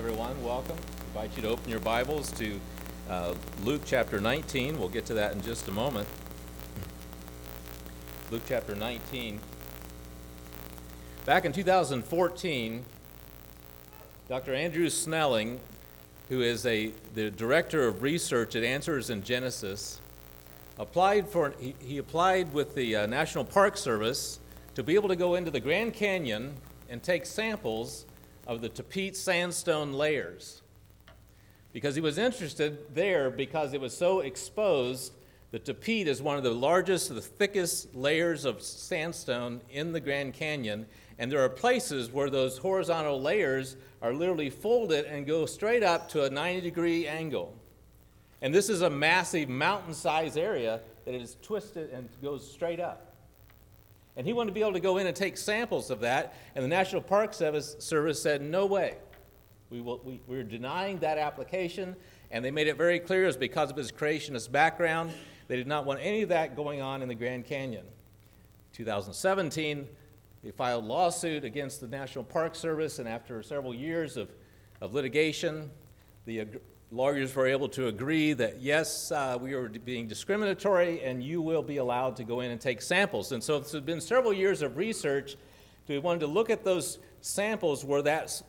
everyone. Welcome. I invite you to open your Bibles to uh, Luke chapter 19. We'll get to that in just a moment. Luke chapter 19. Back in 2014, Dr. Andrew Snelling, who is a, the director of research at Answers in Genesis, applied for, he, he applied with the uh, National Park Service to be able to go into the Grand Canyon and take samples of the Tapeats sandstone layers. Because he was interested there because it was so exposed. The Tapeats is one of the largest, the thickest layers of sandstone in the Grand Canyon, and there are places where those horizontal layers are literally folded and go straight up to a 90 degree angle. And this is a massive mountain sized area that is twisted and goes straight up. And he wanted to be able to go in and take samples of that, and the National Park Service, Service said, no way. We will, we, we're denying that application, and they made it very clear it was because of his creationist background. They did not want any of that going on in the Grand Canyon. 2017, they filed a lawsuit against the National Park Service, and after several years of, of litigation, the lawyers were able to agree that yes, uh, we are being discriminatory and you will be allowed to go in and take samples. And so it's been several years of research. We wanted to look at those samples where that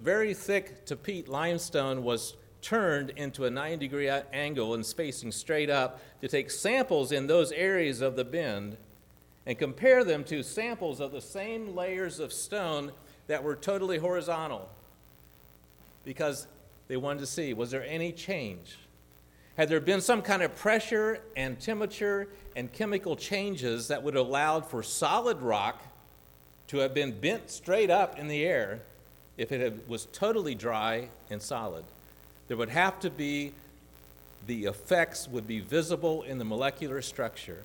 very thick Tapeats limestone was turned into a 90 degree angle and spacing straight up to take samples in those areas of the bend and compare them to samples of the same layers of stone that were totally horizontal. Because they wanted to see was there any change? Had there been some kind of pressure and temperature and chemical changes that would have allowed for solid rock to have been bent straight up in the air if it was totally dry and solid? There would have to be, the effects would be visible in the molecular structure.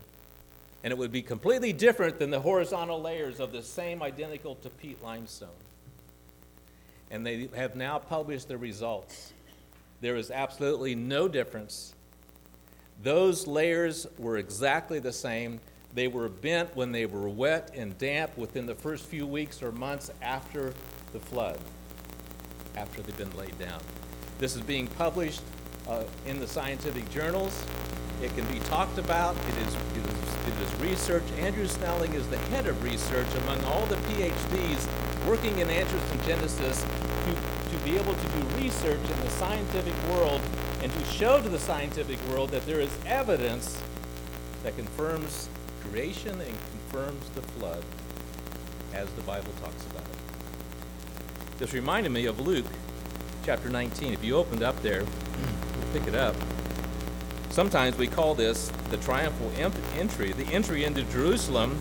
And it would be completely different than the horizontal layers of the same identical Tapeats limestone and they have now published the results. There is absolutely no difference. Those layers were exactly the same. They were bent when they were wet and damp within the first few weeks or months after the flood, after they've been laid down. This is being published uh, in the scientific journals. It can be talked about. It is, it is, it is research. Andrew Snelling is the head of research among all the PhDs working in Answers in Genesis to, to be able to do research in the scientific world and to show to the scientific world that there is evidence that confirms creation and confirms the flood as the Bible talks about it. This reminded me of Luke chapter 19. If you opened up there, pick it up. Sometimes we call this the triumphal entry, the entry into Jerusalem.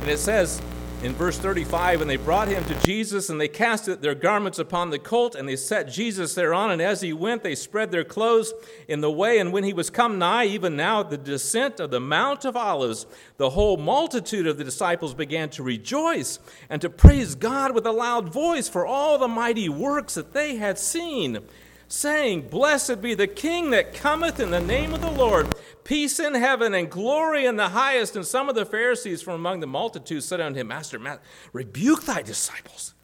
And it says, in verse 35, and they brought him to Jesus, and they cast their garments upon the colt, and they set Jesus thereon. And as he went, they spread their clothes in the way. And when he was come nigh, even now at the descent of the Mount of Olives, the whole multitude of the disciples began to rejoice and to praise God with a loud voice for all the mighty works that they had seen saying, Blessed be the King that cometh in the name of the Lord, peace in heaven and glory in the highest. And some of the Pharisees from among the multitude said unto him, Master, Master rebuke thy disciples.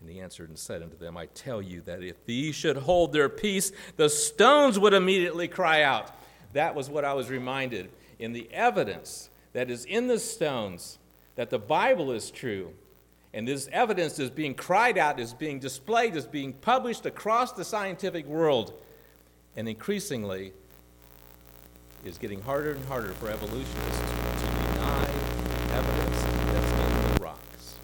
And he answered and said unto them, I tell you that if these should hold their peace, the stones would immediately cry out. That was what I was reminded. In the evidence that is in the stones, that the Bible is true, and this evidence is being cried out, is being displayed, is being published across the scientific world. And increasingly, is getting harder and harder for evolutionists to deny evidence that's in the rocks.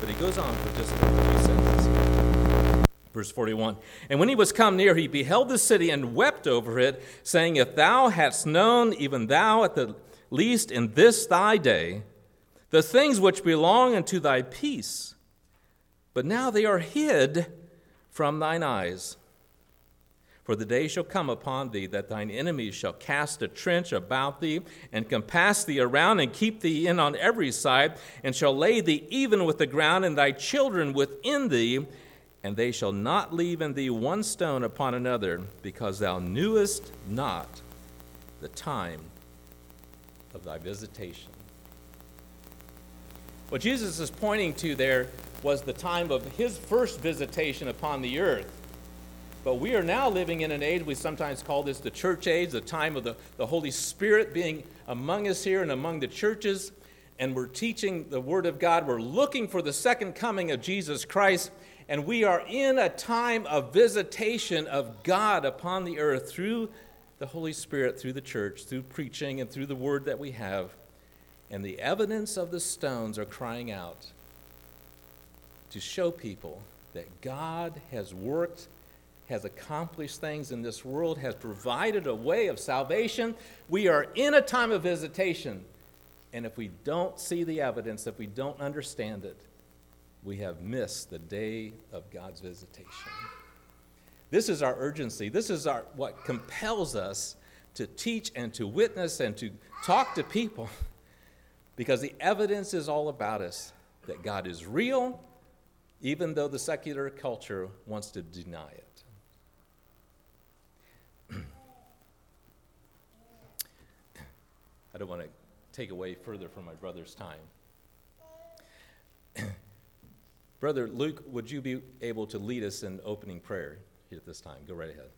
But he goes on for just a few sentences. Verse 41 And when he was come near, he beheld the city and wept over it, saying, If thou hadst known, even thou at the least in this thy day, the things which belong unto thy peace, but now they are hid from thine eyes. For the day shall come upon thee that thine enemies shall cast a trench about thee, and compass thee around, and keep thee in on every side, and shall lay thee even with the ground, and thy children within thee, and they shall not leave in thee one stone upon another, because thou knewest not the time of thy visitation. What Jesus is pointing to there was the time of his first visitation upon the earth. But we are now living in an age, we sometimes call this the church age, the time of the, the Holy Spirit being among us here and among the churches. And we're teaching the Word of God. We're looking for the second coming of Jesus Christ. And we are in a time of visitation of God upon the earth through the Holy Spirit, through the church, through preaching, and through the Word that we have. And the evidence of the stones are crying out to show people that God has worked has accomplished things in this world, has provided a way of salvation. We are in a time of visitation. And if we don't see the evidence, if we don't understand it, we have missed the day of God's visitation. This is our urgency. This is our, what compels us to teach and to witness and to talk to people because the evidence is all about us that God is real, even though the secular culture wants to deny it. I don't want to take away further from my brother's time. Brother Luke, would you be able to lead us in opening prayer at this time? Go right ahead.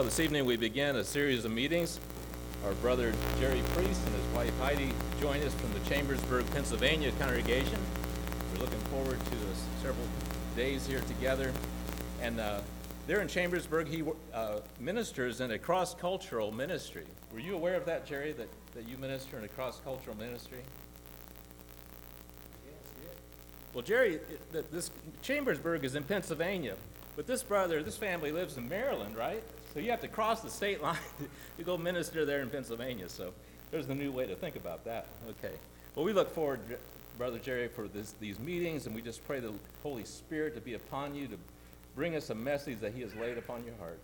Well, this evening we begin a series of meetings. Our brother Jerry Priest and his wife Heidi join us from the Chambersburg, Pennsylvania congregation. We're looking forward to uh, several days here together. And uh, there in Chambersburg, he uh, ministers in a cross-cultural ministry. Were you aware of that, Jerry, that, that you minister in a cross-cultural ministry? Yes, yes. Well, Jerry, this Chambersburg is in Pennsylvania, but this brother, this family lives in Maryland, right? So you have to cross the state line to go minister there in Pennsylvania. So there's a new way to think about that. Okay. Well, we look forward, Brother Jerry, for this, these meetings, and we just pray the Holy Spirit to be upon you to bring us a message that He has laid upon your heart.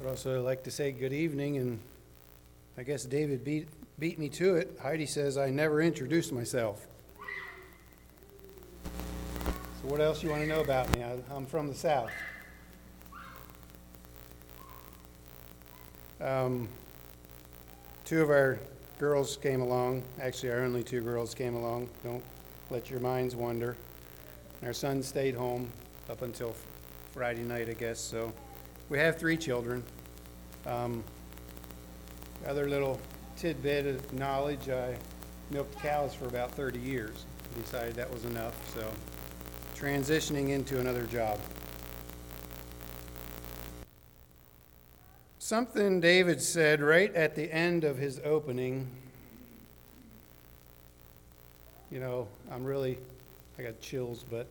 I'd also like to say good evening, and I guess David beat, beat me to it. Heidi says I never introduced myself. So what else you want to know about me? I- I'm from the South. Um, Two of our girls came along, actually, our only two girls came along. Don't let your minds wander. Our son stayed home up until Friday night, I guess, so we have three children. Um, Other little tidbit of knowledge, I milked cows for about 30 years. Decided that was enough, so transitioning into another job. Something David said right at the end of his opening. You know, I'm really, I got chills, but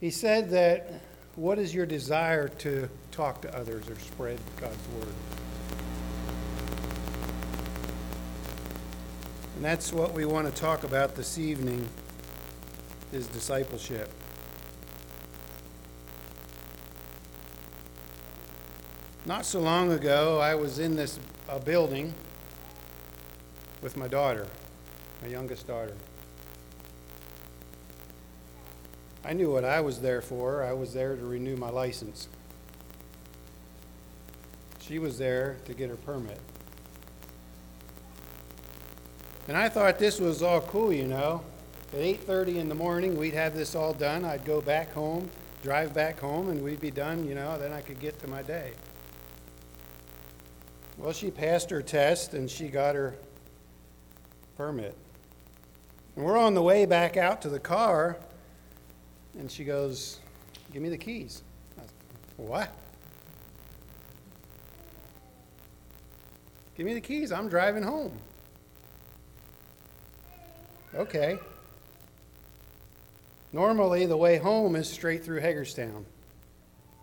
he said that what is your desire to talk to others or spread God's word? And that's what we want to talk about this evening is discipleship. Not so long ago, I was in this uh, building with my daughter, my youngest daughter. I knew what I was there for. I was there to renew my license. She was there to get her permit. And I thought this was all cool, you know. At 8:30 in the morning, we'd have this all done. I'd go back home, drive back home, and we'd be done, you know, then I could get to my day. Well, she passed her test and she got her permit. And we're on the way back out to the car, and she goes, Give me the keys. I said, What? Give me the keys. I'm driving home. Okay. Normally, the way home is straight through Hagerstown.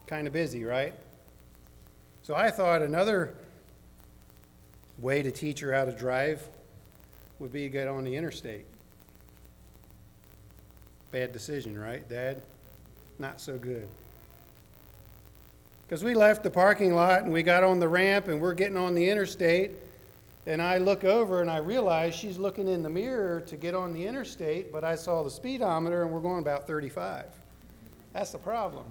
Kind of busy, right? So I thought another way to teach her how to drive would be to get on the interstate. Bad decision, right, Dad? Not so good. Because we left the parking lot and we got on the ramp and we're getting on the interstate. And I look over and I realize she's looking in the mirror to get on the interstate, but I saw the speedometer and we're going about 35. That's the problem.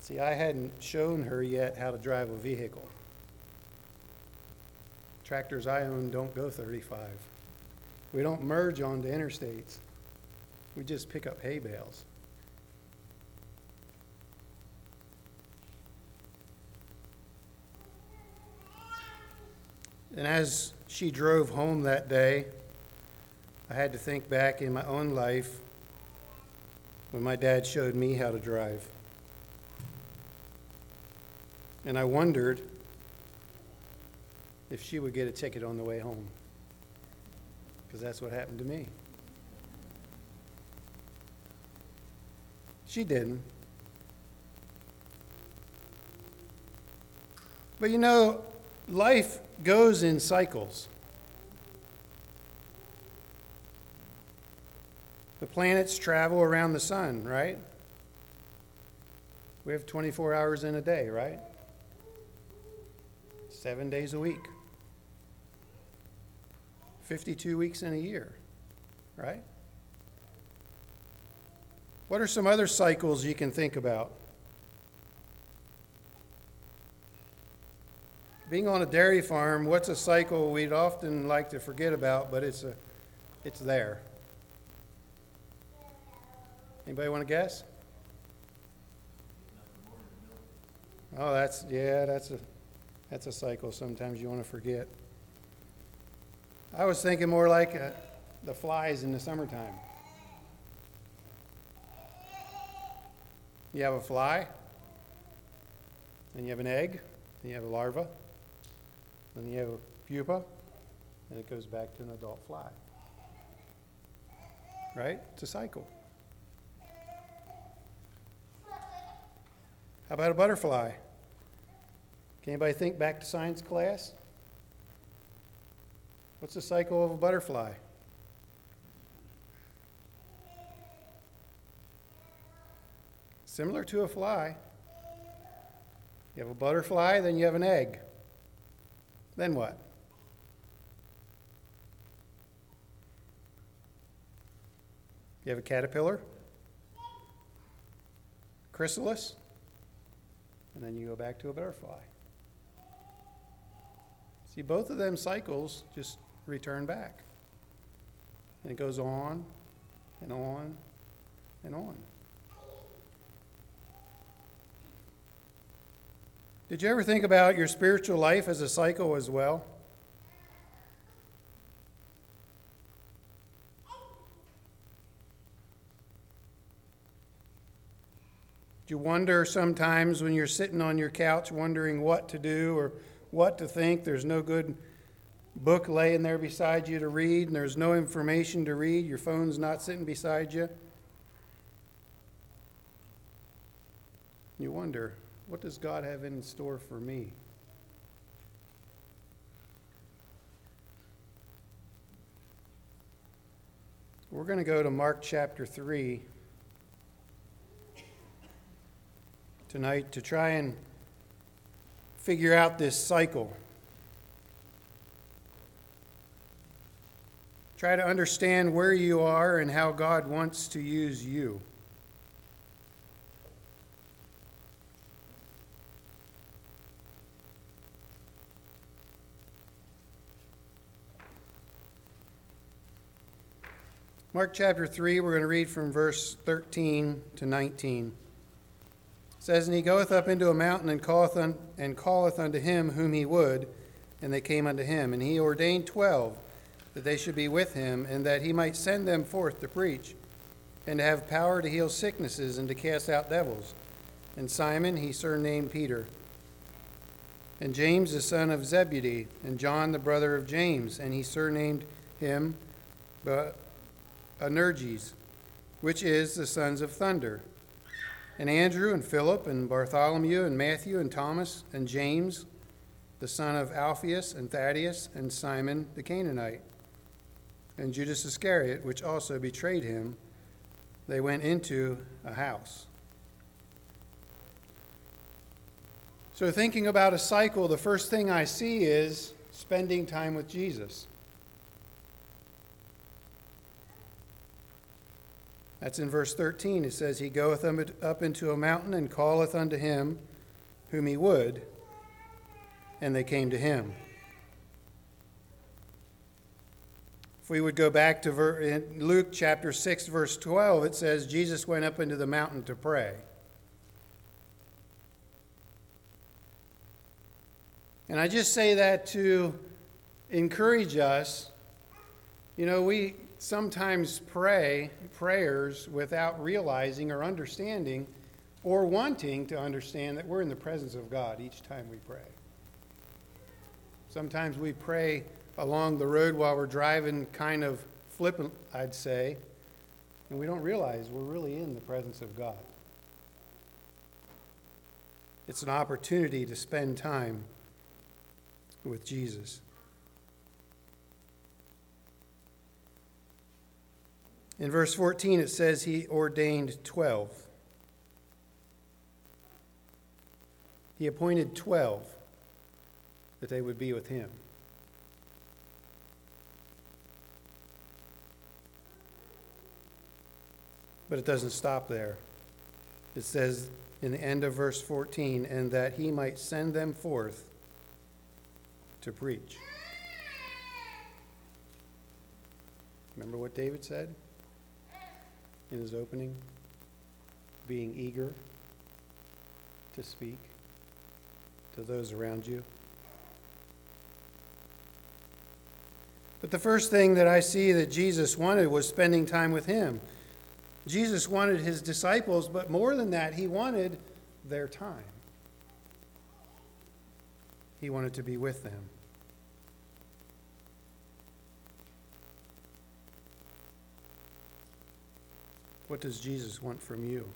See, I hadn't shown her yet how to drive a vehicle. Tractors I own don't go 35. We don't merge onto interstates. We just pick up hay bales. And as she drove home that day, I had to think back in my own life when my dad showed me how to drive. And I wondered if she would get a ticket on the way home. Because that's what happened to me. She didn't. But you know, life goes in cycles. The planets travel around the sun, right? We have 24 hours in a day, right? seven days a week, 52 weeks in a year, right? What are some other cycles you can think about? Being on a dairy farm, what's a cycle we'd often like to forget about, but it's a, it's there. Anybody want to guess? Oh, that's yeah, that's a that's a cycle. Sometimes you want to forget. I was thinking more like uh, the flies in the summertime. You have a fly, then you have an egg, then you have a larva, then you have a pupa, and it goes back to an adult fly. Right? It's a cycle. How about a butterfly? Can anybody think back to science class? What's the cycle of a butterfly? Similar to a fly. You have a butterfly, then you have an egg. Then what? You have a caterpillar, chrysalis, and then you go back to a butterfly. See, both of them cycles just return back. And it goes on and on and on. Did you ever think about your spiritual life as a cycle as well? Do you wonder sometimes when you're sitting on your couch wondering what to do or what to think? There's no good book laying there beside you to read, and there's no information to read. Your phone's not sitting beside you. You wonder, what does God have in store for me? We're going to go to Mark chapter 3 tonight to try and figure out this cycle. Try to understand where you are and how God wants to use you. Mark chapter 3, we're going to read from verse 13 to 19. It says, And he goeth up into a mountain and calleth, un- and calleth unto him whom he would, and they came unto him. And he ordained twelve, that they should be with him, and that he might send them forth to preach, and to have power to heal sicknesses, and to cast out devils. And Simon he surnamed Peter, and James the son of Zebedee, and John the brother of James, and he surnamed him Anerges, which is the sons of thunder, and Andrew and Philip and Bartholomew and Matthew and Thomas and James, the son of Alphaeus and Thaddeus and Simon the Canaanite, and Judas Iscariot, which also betrayed him. They went into a house. So, thinking about a cycle, the first thing I see is spending time with Jesus. That's in verse 13. It says, He goeth up into a mountain and calleth unto him whom he would, and they came to him. We would go back to ver- Luke chapter 6, verse 12, it says, Jesus went up into the mountain to pray. And I just say that to encourage us. You know, we sometimes pray prayers without realizing or understanding or wanting to understand that we're in the presence of God each time we pray. Sometimes we pray along the road while we're driving, kind of flippant, I'd say, and we don't realize we're really in the presence of God. It's an opportunity to spend time with Jesus. In verse 14, it says he ordained 12. He appointed 12. that they would be with him. But it doesn't stop there. It says in the end of verse 14, and that he might send them forth to preach. Remember what David said in his opening? Being eager to speak to those around you. But the first thing that I see that Jesus wanted was spending time with him. Jesus wanted his disciples, but more than that, he wanted their time. He wanted to be with them. What does Jesus want from you?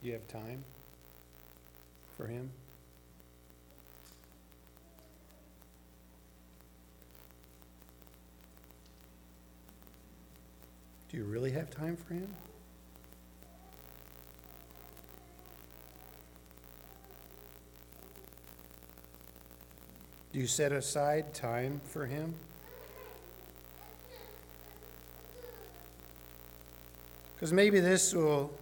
Do you have time for him? Do you really have time for him? Do you set aside time for him? Because maybe this will,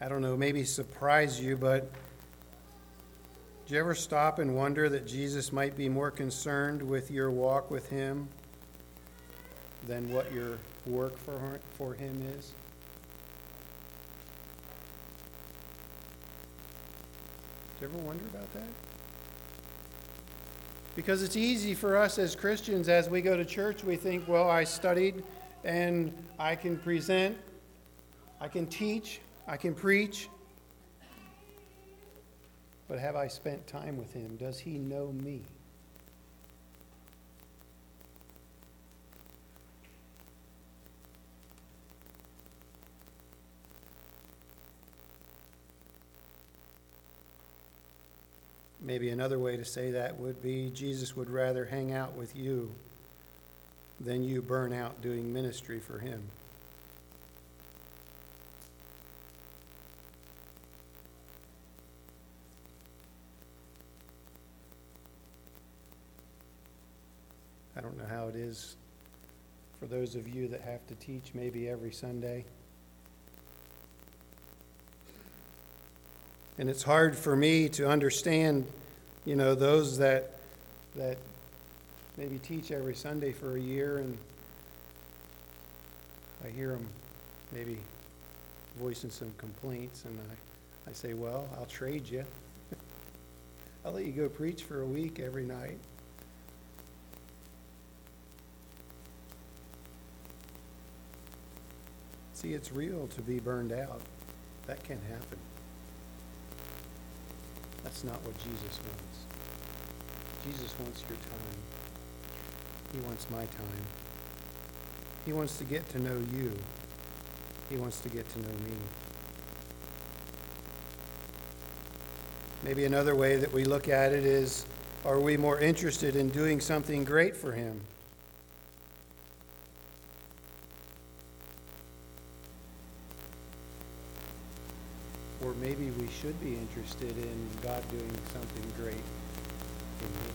I don't know, maybe surprise you, but do you ever stop and wonder that Jesus might be more concerned with your walk with him than what your work for, for him is? Do you ever wonder about that? Because it's easy for us as Christians, as we go to church, we think, well, I studied and I can present, I can teach, I can preach. But have I spent time with him? Does he know me? Maybe another way to say that would be Jesus would rather hang out with you than you burn out doing ministry for him. I don't know how it is for those of you that have to teach maybe every Sunday. And it's hard for me to understand, you know, those that, that maybe teach every Sunday for a year and I hear them maybe voicing some complaints and I, I say, well, I'll trade you. I'll let you go preach for a week every night. See, it's real to be burned out. That can happen. That's not what Jesus wants. Jesus wants your time. He wants my time. He wants to get to know you. He wants to get to know me. Maybe another way that we look at it is are we more interested in doing something great for Him? Or maybe we should be interested in God doing something great in me.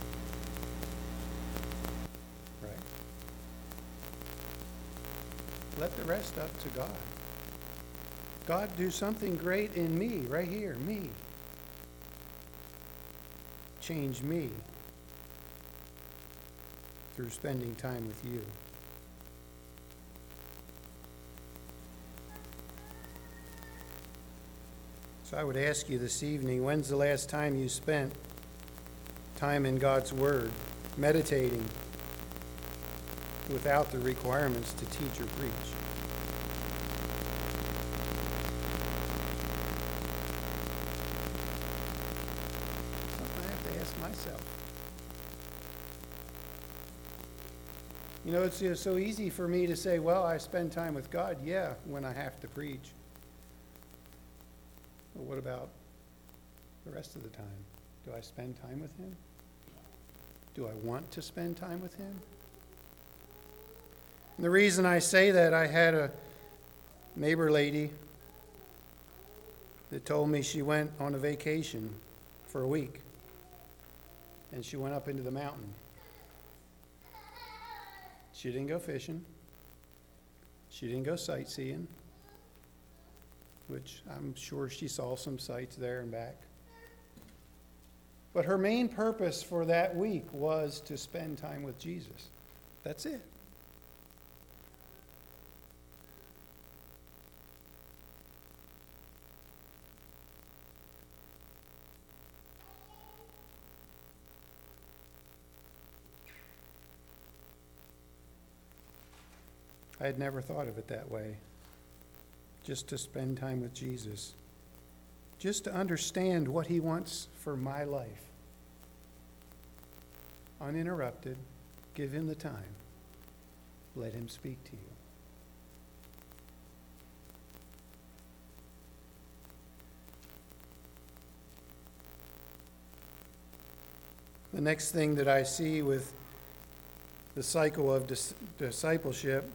Right? Let the rest up to God. God, do something great in me, right here, me. Change me through spending time with you. I would ask you this evening when's the last time you spent time in God's Word, meditating without the requirements to teach or preach? Something I have to ask myself. You know, it's so easy for me to say, well, I spend time with God, yeah, when I have to preach. But what about the rest of the time? Do I spend time with Him? Do I want to spend time with Him? And the reason I say that, I had a, neighbor lady that told me she went on a vacation for a week. And she went up into the mountain. She didn't go fishing. She didn't go sightseeing, which I'm sure she saw some sights there and back. But her main purpose for that week was to spend time with Jesus. That's it. I had never thought of it that way. Just to spend time with Jesus. Just to understand what He wants for my life. Uninterrupted, give Him the time. Let Him speak to you. The next thing that I see with the cycle of dis- discipleship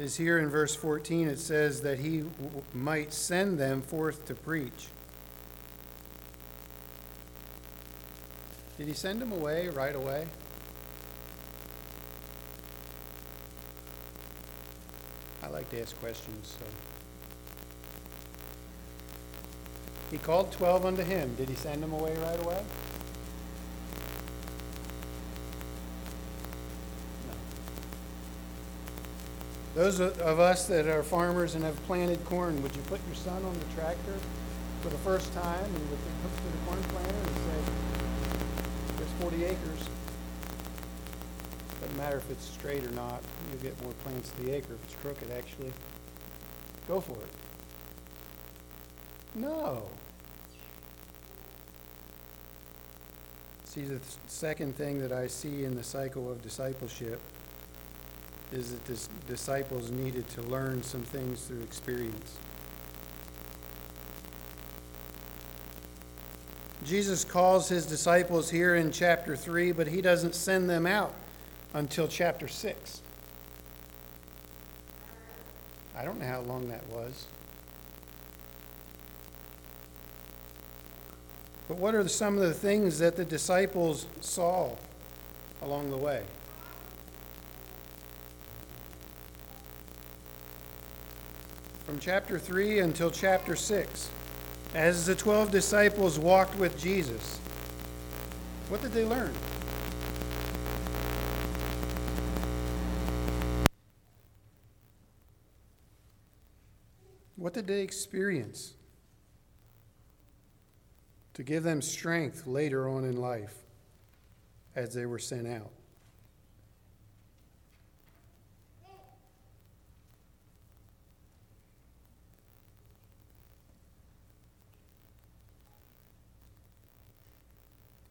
is here in verse 14. It says that he w- might send them forth to preach. Did he send them away right away? I like to ask questions, so. He called 12 unto him. Did he send them away right away? Those of us that are farmers and have planted corn, would you put your son on the tractor for the first time and with the, to the corn planter and say, there's 40 acres? Doesn't matter if it's straight or not, you'll get more plants to the acre. If it's crooked, actually, go for it. No. See, the second thing that I see in the cycle of discipleship is that the disciples needed to learn some things through experience. Jesus calls his disciples here in chapter 3, but he doesn't send them out until chapter 6. I don't know how long that was. But what are some of the things that the disciples saw along the way? From chapter 3 until chapter 6, as the 12 disciples walked with Jesus, what did they learn? What did they experience to give them strength later on in life as they were sent out?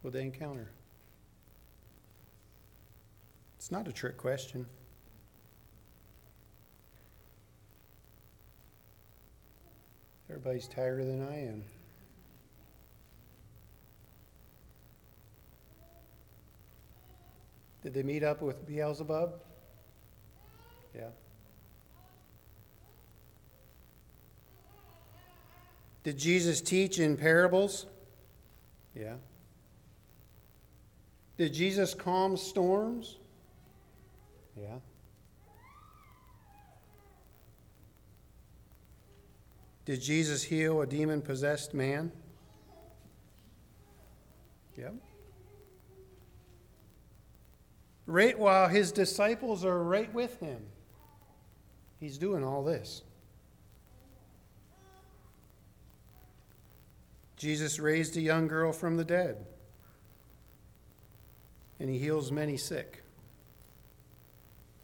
What they encounter? It's not a trick question. Everybody's tireder than I am. Did they meet up with Beelzebub? Yeah. Did Jesus teach in parables? Yeah. Did Jesus calm storms? Yeah. Did Jesus heal a demon possessed man? Yep. Right while his disciples are right with him, he's doing all this. Jesus raised a young girl from the dead, and he heals many sick.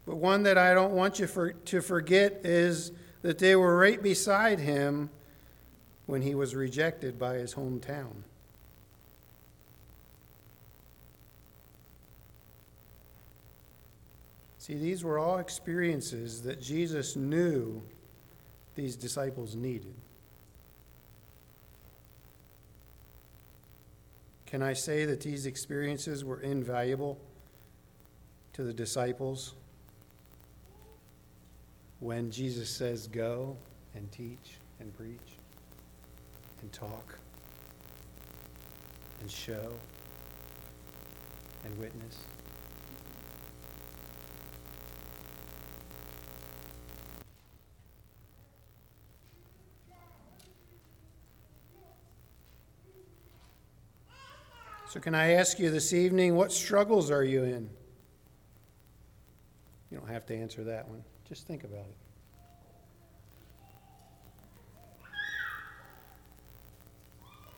But one that I don't want you for, to forget is that they were right beside him when he was rejected by his hometown. See, these were all experiences that Jesus knew these disciples needed. Can I say that these experiences were invaluable to the disciples? when Jesus says, Go and teach and preach and talk and show and witness. So, can I ask you this evening, what struggles are you in? You don't have to answer that one. Just think about it.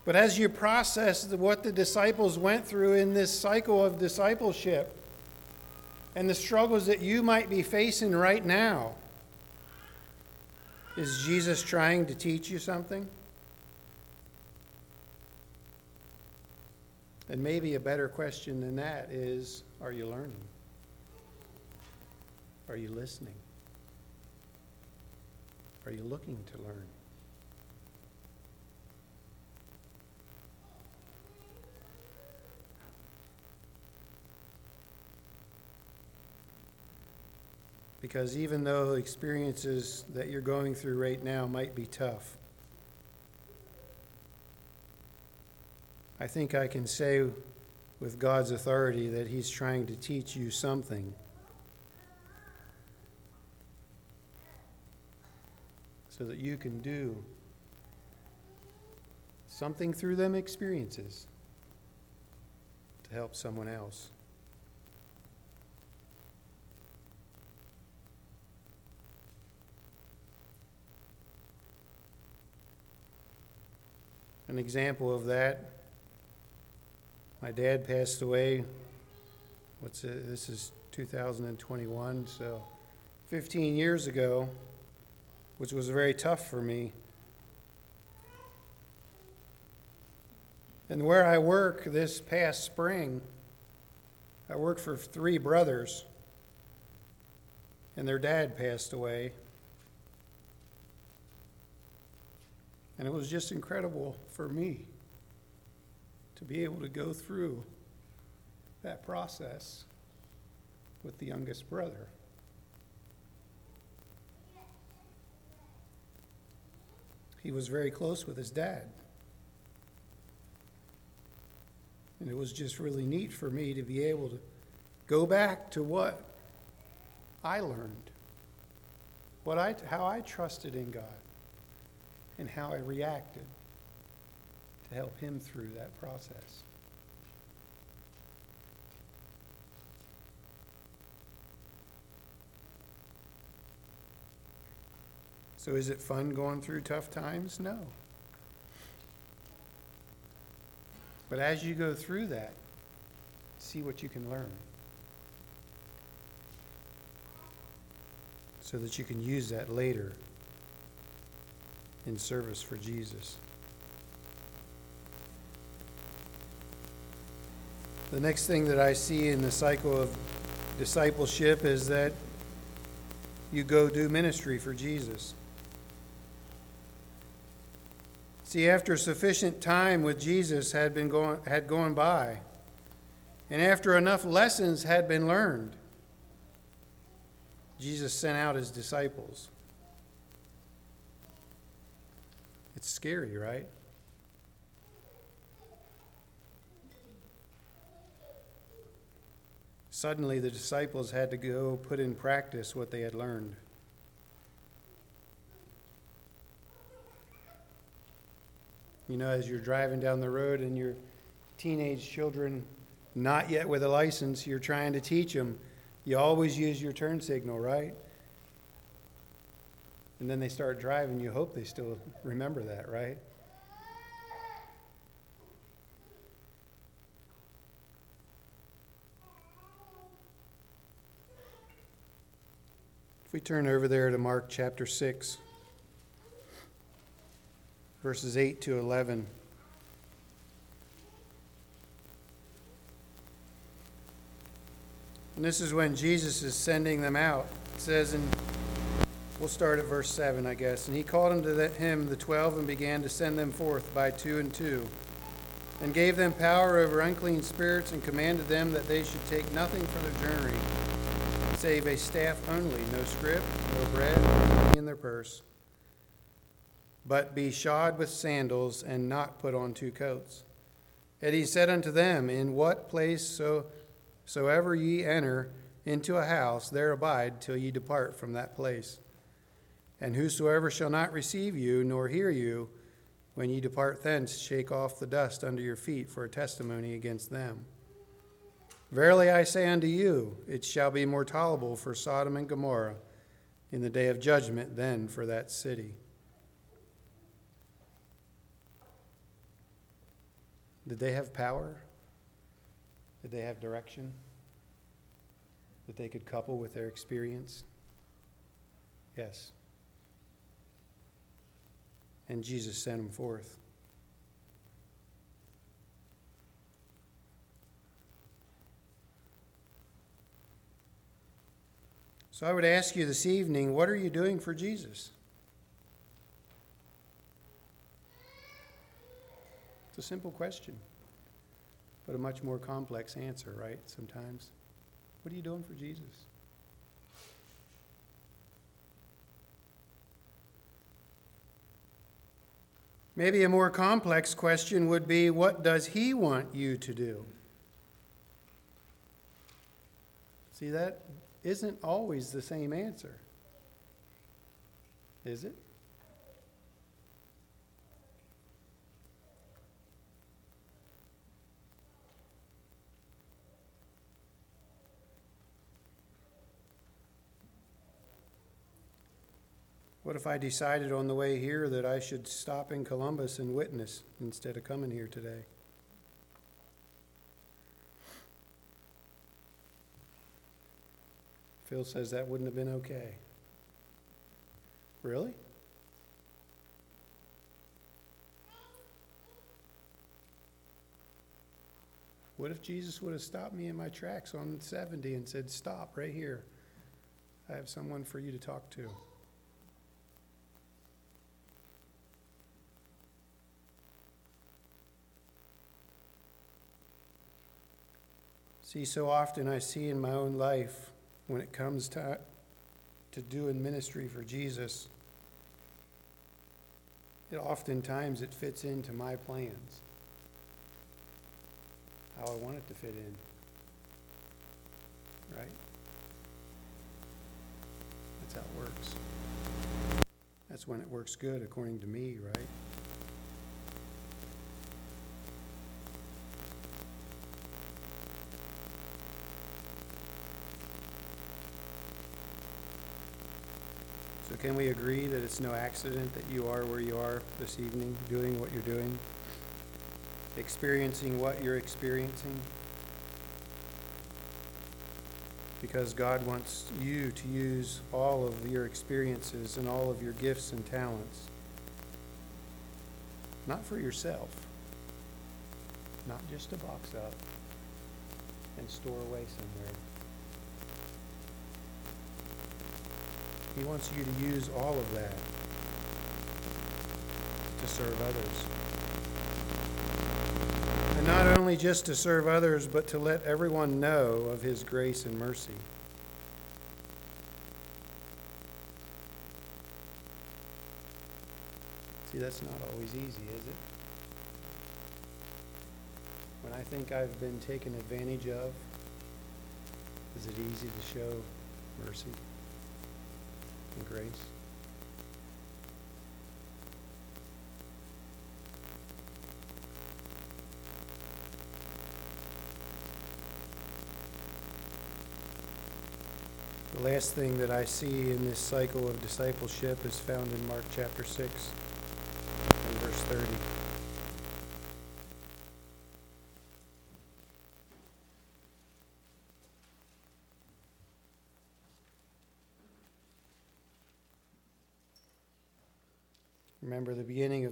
But as you process what the disciples went through in this cycle of discipleship and the struggles that you might be facing right now, is Jesus trying to teach you something? And maybe a better question than that is are you learning? Are you listening? Are you looking to learn? Because even though experiences that you're going through right now might be tough, I think I can say with God's authority that He's trying to teach you something. So that you can do something through them experiences to help someone else. An example of that my dad passed away. What's it? This is 2021, so 15 years ago, which was very tough for me. And where I work this past spring, I worked for three brothers, and their dad passed away. And it was just incredible for me to be able to go through that process with the youngest brother. He was very close with his dad. And it was just really neat for me to be able to go back to what I learned, what I, how I trusted in God, and how I reacted to help him through that process. So, is it fun going through tough times? No. But as you go through that, see what you can learn so that you can use that later in service for Jesus. The next thing that I see in the cycle of discipleship is that you go do ministry for Jesus. See, after sufficient time with Jesus had been going, had gone by, and after enough lessons had been learned, Jesus sent out his disciples. It's scary, right? Suddenly, the disciples had to go put in practice what they had learned. You know, as you're driving down the road and your teenage children, not yet with a license, you're trying to teach them, you always use your turn signal, right? And then they start driving, you hope they still remember that, right? If we turn over there to Mark chapter 6, verses 8 to 11. And this is when Jesus is sending them out. It says in, we'll start at verse 7, I guess. And he called unto him the twelve and began to send them forth by two and two, and gave them power over unclean spirits, and commanded them that they should take nothing for their journey save a staff only, no scrip, no bread, in their purse, but be shod with sandals, and not put on two coats. And he said unto them, In what place so soever ye enter into a house, there abide till ye depart from that place. And whosoever shall not receive you, nor hear you, when ye depart thence, shake off the dust under your feet for a testimony against them. Verily I say unto you, it shall be more tolerable for Sodom and Gomorrah in the day of judgment than for that city. Did they have power? Did they have direction that they could couple with their experience? Yes. And Jesus sent them forth. So I would ask you this evening what are you doing for Jesus? It's a simple question, but a much more complex answer, right? Sometimes. What are you doing for Jesus? Maybe a more complex question would be what does he want you to do? See, that isn't always the same answer, is it? What if I decided on the way here that I should stop in Columbus and witness instead of coming here today? Phil says that wouldn't have been okay. Really? What if Jesus would have stopped me in my tracks on 70 and said, Stop right here? I have someone for you to talk to. See, so often I see in my own life when it comes to, to doing ministry for Jesus, it oftentimes it fits into my plans, how I want it to fit in. Right? That's how it works. That's when it works good, according to me, right? Can we agree that it's no accident that you are where you are this evening, doing what you're doing, experiencing what you're experiencing? Because God wants you to use all of your experiences and all of your gifts and talents, not for yourself, not just to box up and store away somewhere. He wants you to use all of that to serve others. And not only just to serve others, but to let everyone know of His grace and mercy. See, that's not always easy, is it? When I think I've been taken advantage of, is it easy to show mercy? Grace. The last thing that I see in this cycle of discipleship is found in Mark chapter 6 and verse 30.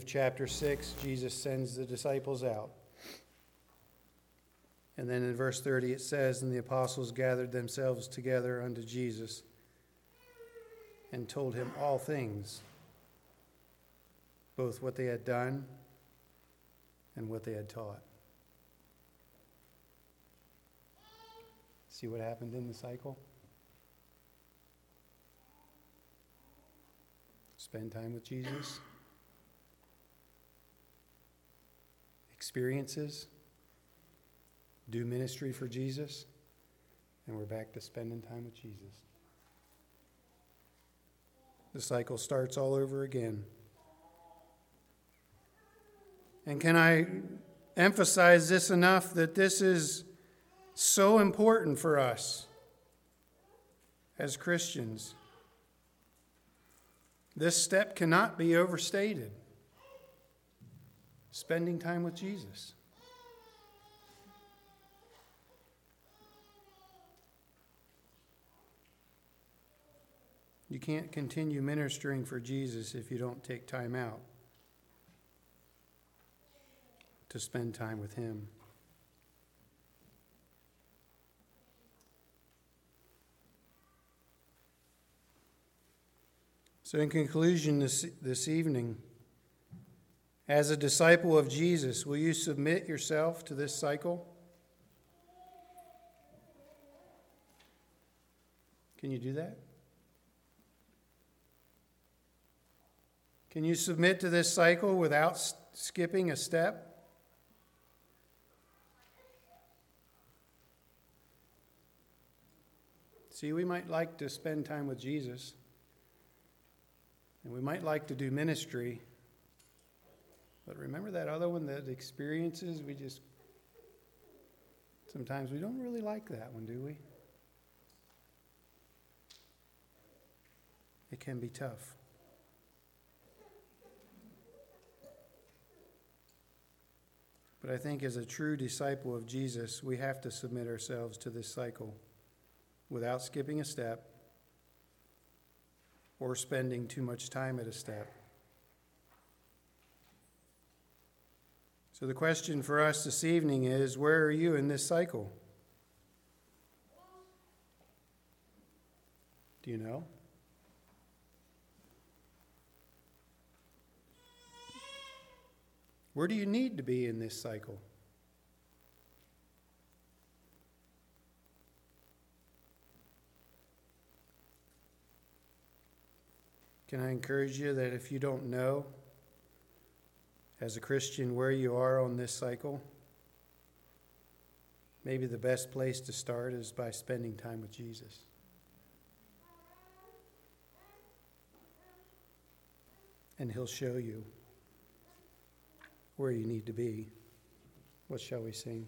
chapter 6, Jesus sends the disciples out. And then in verse 30, it says, And the apostles gathered themselves together unto Jesus and told him all things, both what they had done and what they had taught. See what happened in the cycle? Spend time with Jesus. Experiences, do ministry for Jesus, and we're back to spending time with Jesus. The cycle starts all over again. And can I emphasize this enough that this is so important for us as Christians? This step cannot be overstated. Spending time with Jesus. You can't continue ministering for Jesus if you don't take time out to spend time with Him. So, in conclusion, this, this evening, as a disciple of Jesus, will you submit yourself to this cycle? Can you do that? Can you submit to this cycle without skipping a step? See, we might like to spend time with Jesus, and we might like to do ministry, but remember that other one, that experiences, we just, sometimes we don't really like that one, do we? It can be tough. But I think as a true disciple of Jesus, we have to submit ourselves to this cycle without skipping a step or spending too much time at a step. So, the question for us this evening is where are you in this cycle? Do you know? Where do you need to be in this cycle? Can I encourage you that if you don't know, as a Christian, where you are on this cycle, maybe the best place to start is by spending time with Jesus. And He'll show you where you need to be. What shall we sing?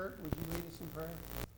Kurt, would you lead us in prayer?